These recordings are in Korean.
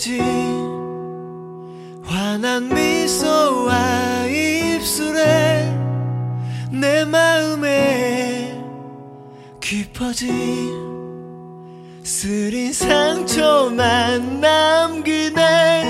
거지 환한 미소와 입술에 내 마음에 깊어진 스린 상처만 남기네.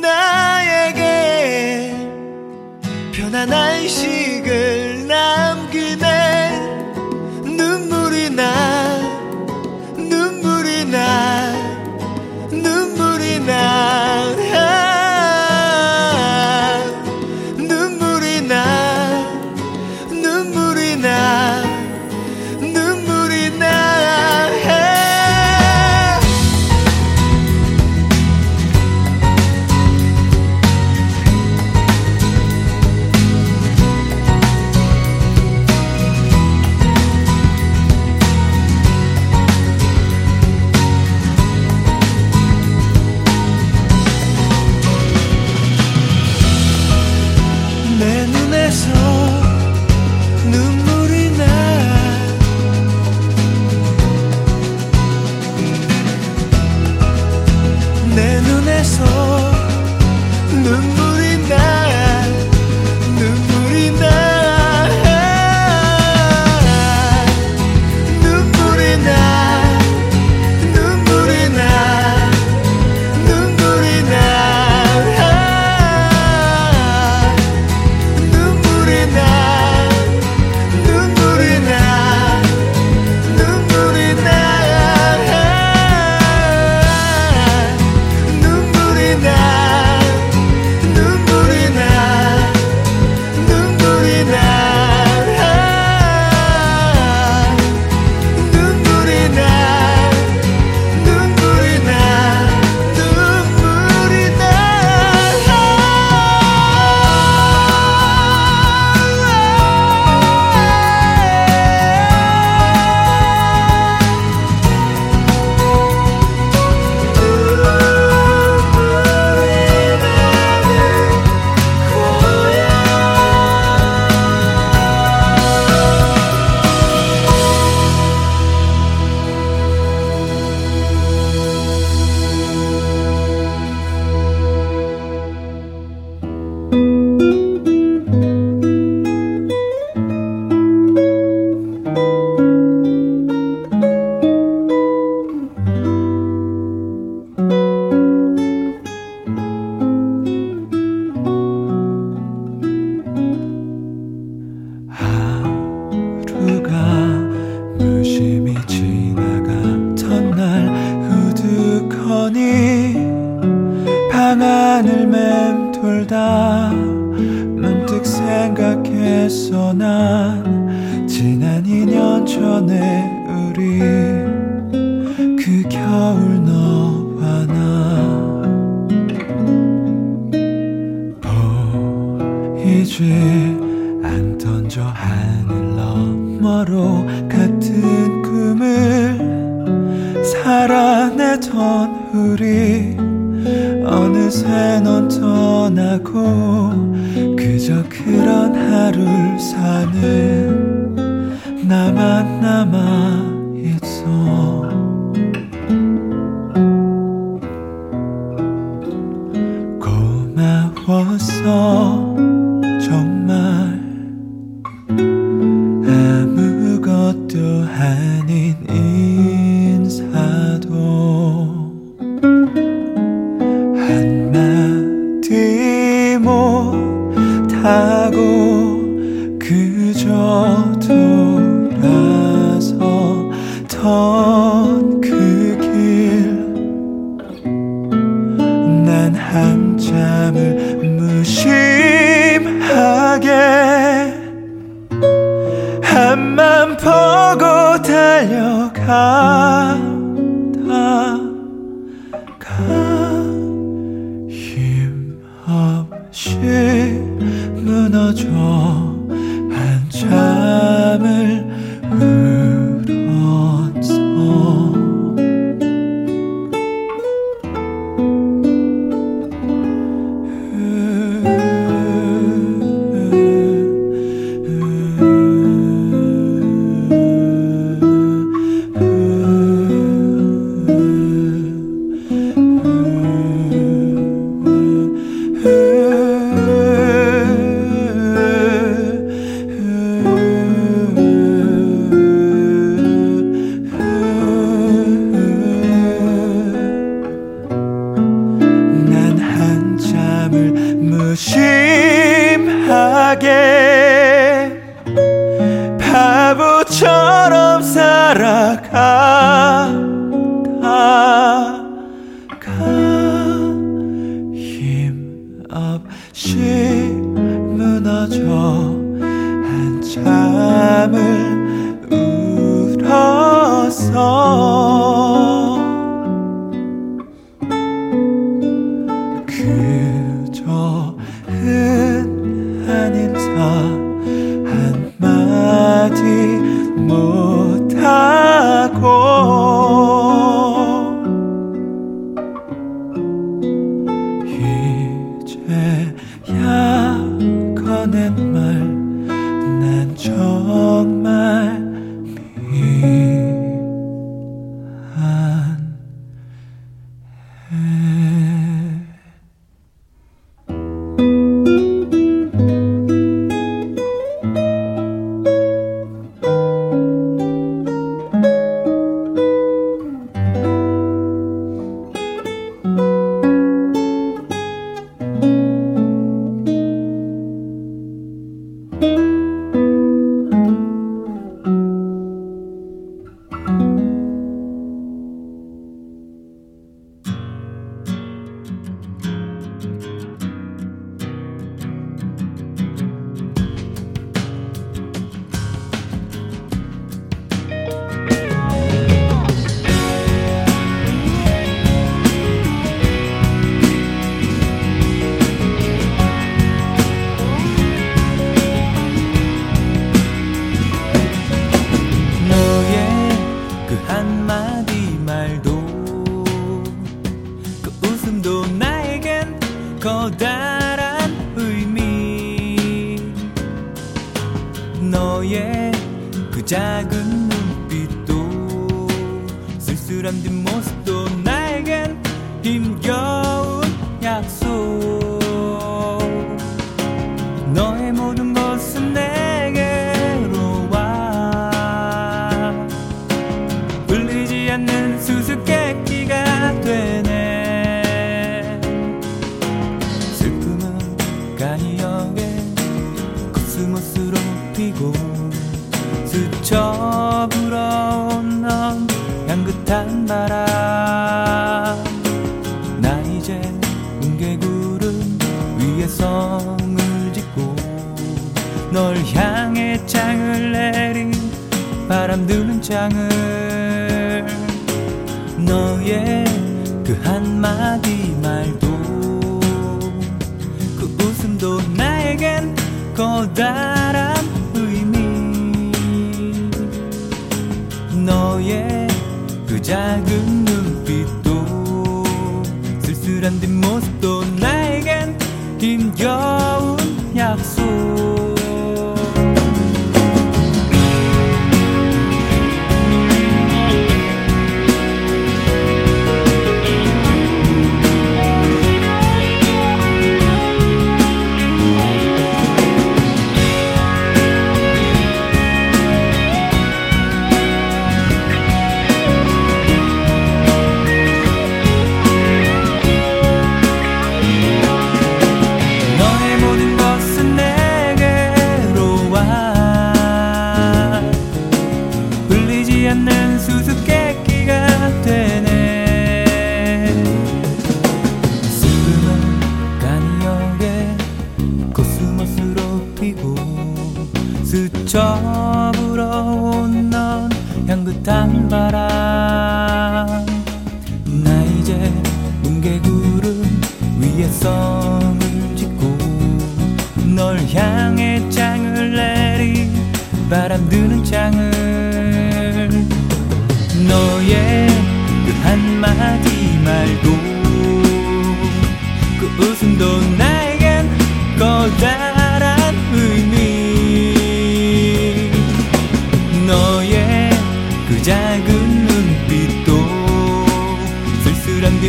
나에게 편안한 시 in cá. 작은 눈빛도 쓸쓸한 뒷모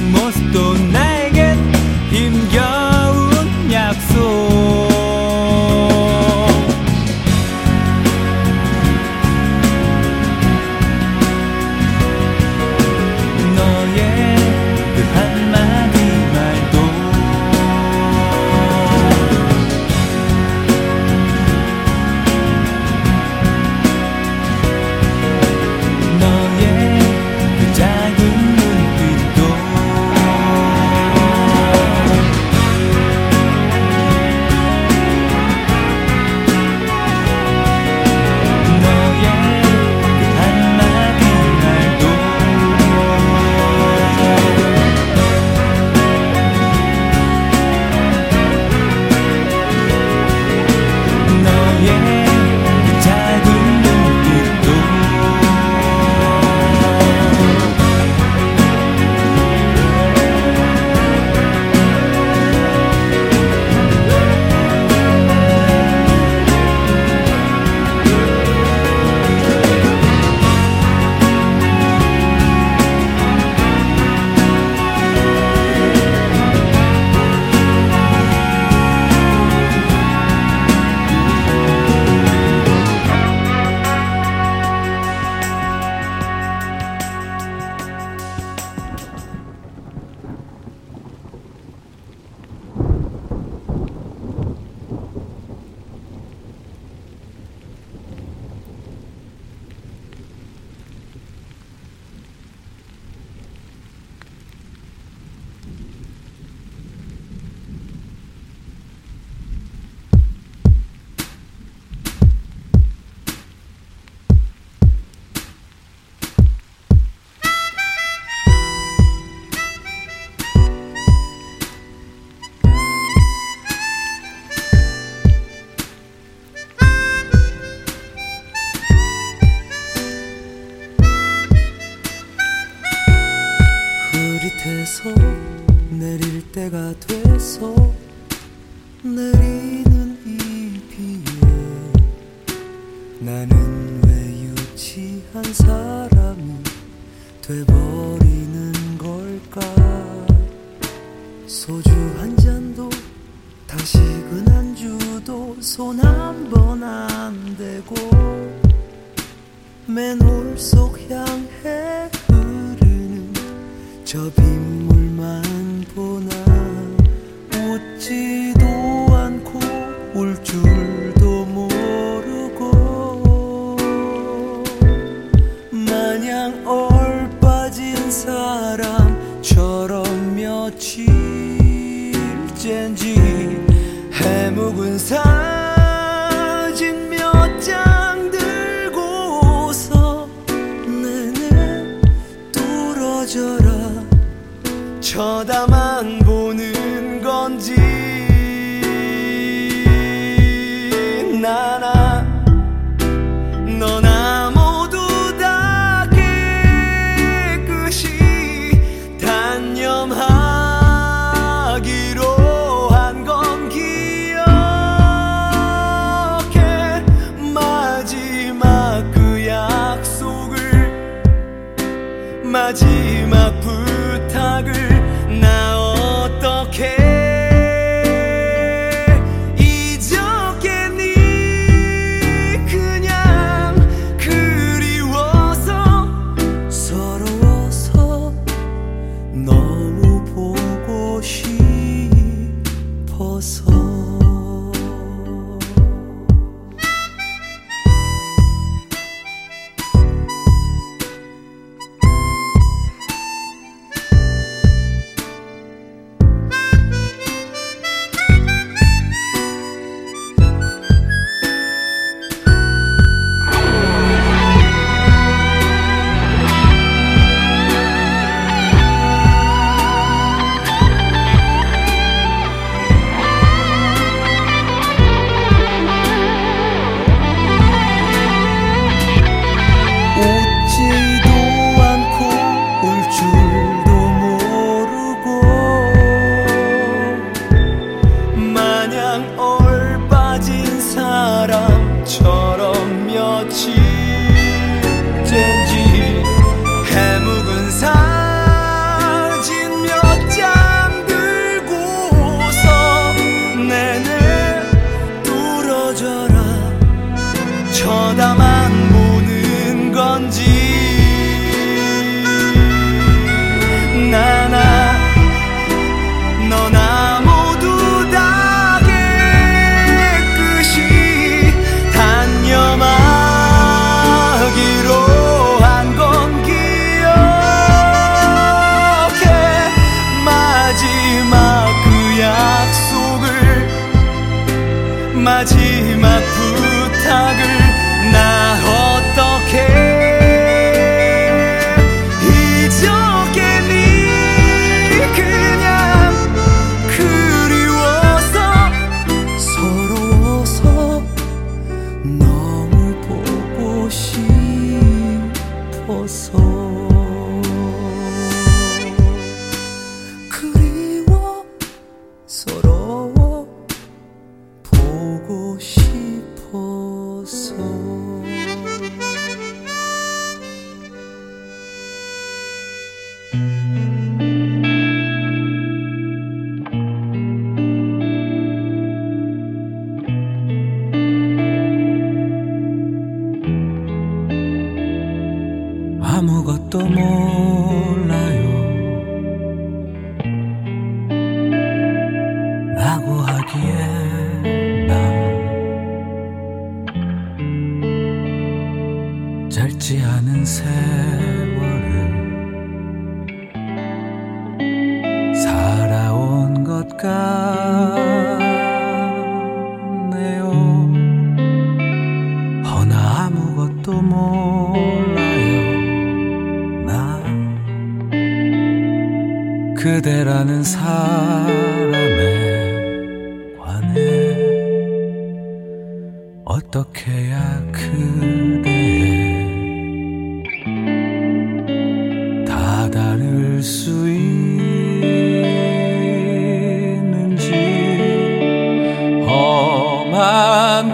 Mosto.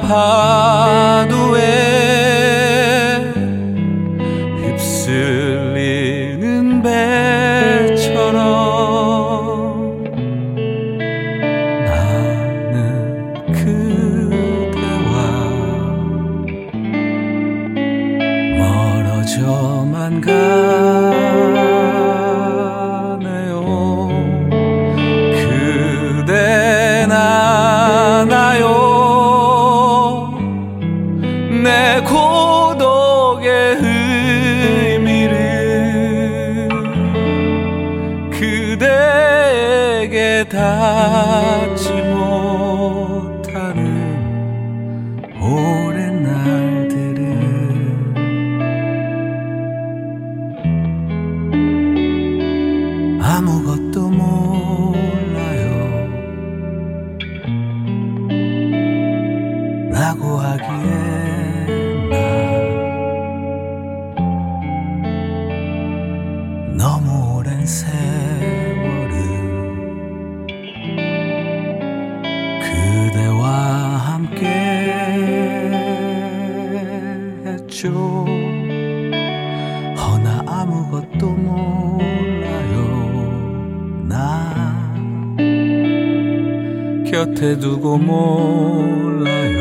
파도에 곁에 두고 몰라요.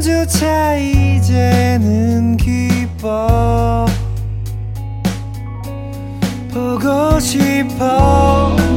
조차 이제는 기뻐. 보고 싶어.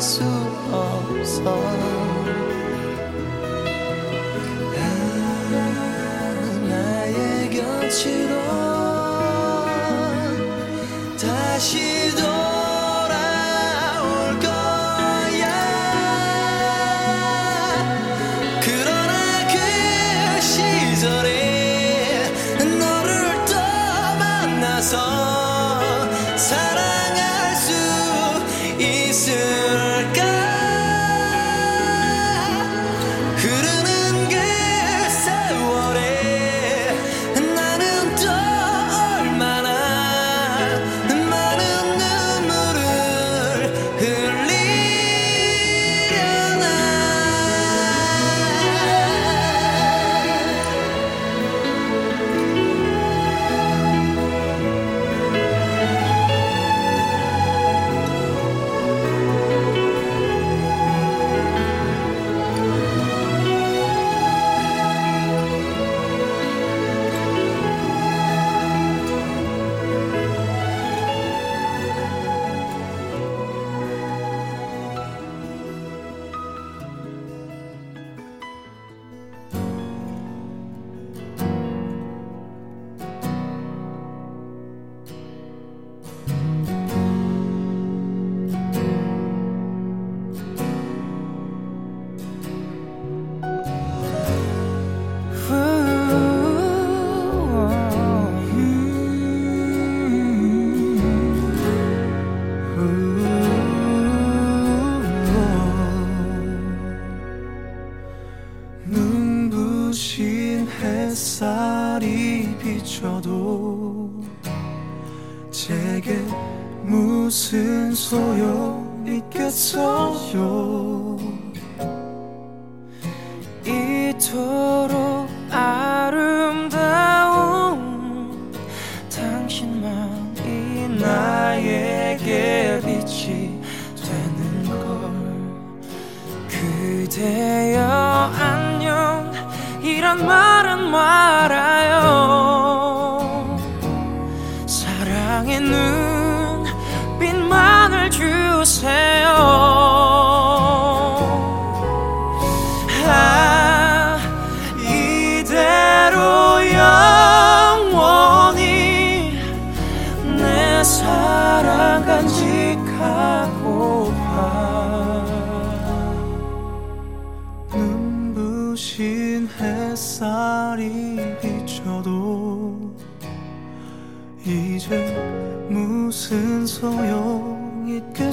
수 없어. 나의 곁으로 다시 돌아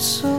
소